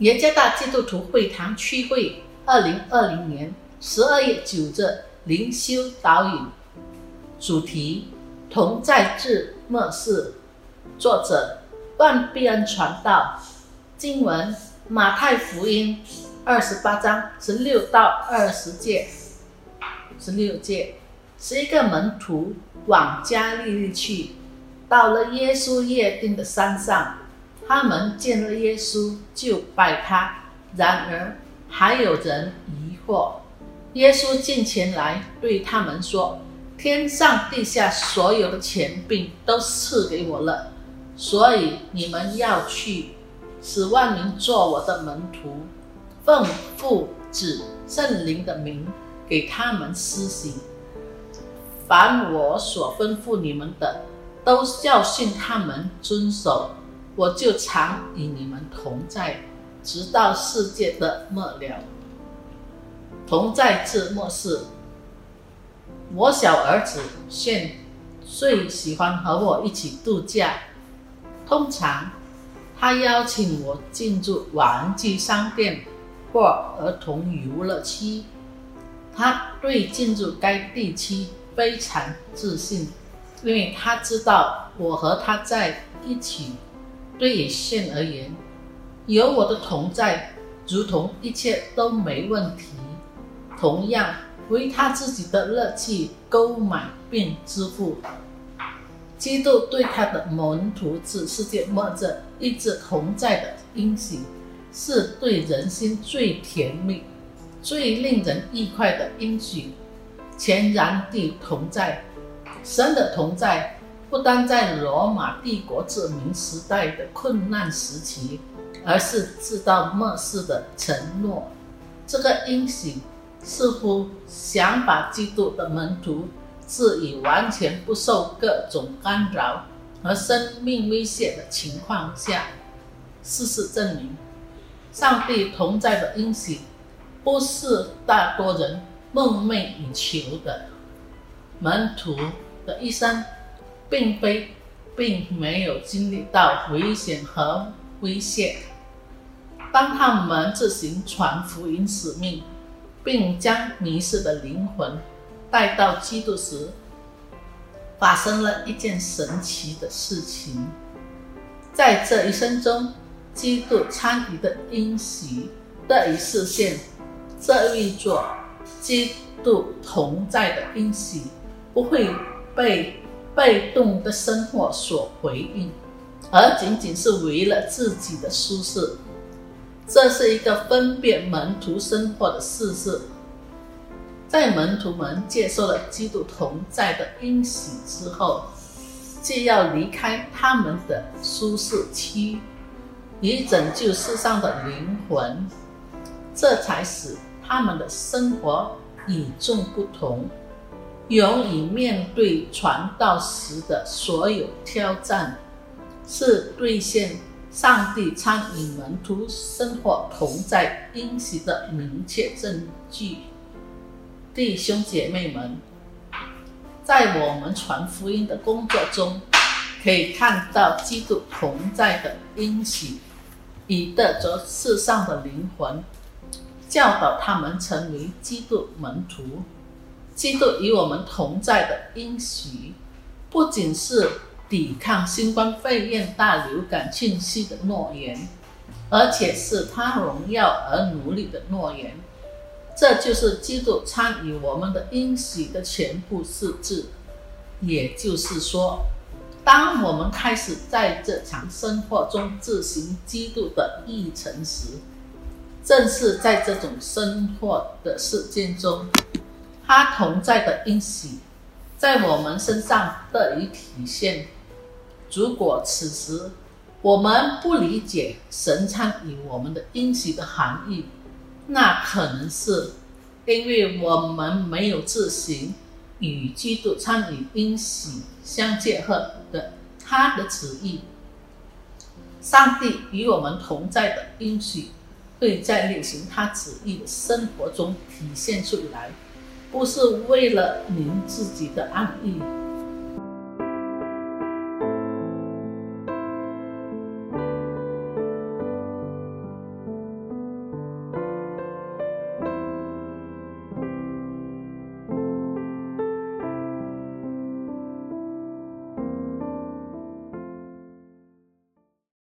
耶加大基督徒会堂区会二零二零年十二月九日灵修导引，主题同在至末世，作者万必恩传道，经文马太福音二十八章十六到二十节，十六节，十一个门徒往加利利去，到了耶稣约定的山上。他们见了耶稣就拜他，然而还有人疑惑。耶稣近前来对他们说：“天上地下所有的权柄都赐给我了，所以你们要去，使万民做我的门徒，奉父子圣灵的名给他们施行。凡我所吩咐你们的，都教训他们遵守。”我就常与你们同在，直到世界的末了。同在至末世。我小儿子现最喜欢和我一起度假。通常，他邀请我进入玩具商店或儿童游乐区。他对进入该地区非常自信，因为他知道我和他在一起。对于线而言，有我的同在，如同一切都没问题。同样，为他自己的乐趣购买并支付。基督对他的门徒指世界末日一直同在的应许，是对人心最甜蜜、最令人愉快的应许。全然地同在，神的同在。不单在罗马帝国殖民时代的困难时期，而是知道末世的承诺。这个英许似乎想把基督的门徒置于完全不受各种干扰和生命威胁的情况下。事实证明，上帝同在的英许不是大多人梦寐以求的。门徒的一生。并非并没有经历到危险和威胁。当他们自行传福音使命，并将迷失的灵魂带到基督时，发生了一件神奇的事情。在这一生中，基督参与的因喜得以实现。这一座基督同在的因喜不会被。被动的生活所回应，而仅仅是为了自己的舒适，这是一个分辨门徒生活的事实。在门徒们接受了基督同在的应许之后，就要离开他们的舒适区，以拯救世上的灵魂，这才使他们的生活与众不同。勇于面对传道时的所有挑战，是兑现上帝参与门徒生活同在应许的明确证据。弟兄姐妹们，在我们传福音的工作中，可以看到基督同在的应许，以得着世上的灵魂，教导他们成为基督门徒。基督与我们同在的应许，不仅是抵抗新冠肺炎大流感侵袭的诺言，而且是他荣耀而努力的诺言。这就是基督参与我们的应许的全部实质。也就是说，当我们开始在这场生活中执行基督的议程时，正是在这种生活的事件中。他同在的因喜，在我们身上得以体现。如果此时我们不理解神参与我们的因喜的含义，那可能是因为我们没有自行与基督参与因喜相结合的他的旨意。上帝与我们同在的因喜，会在履行他旨意的生活中体现出来。不是为了您自己的安逸，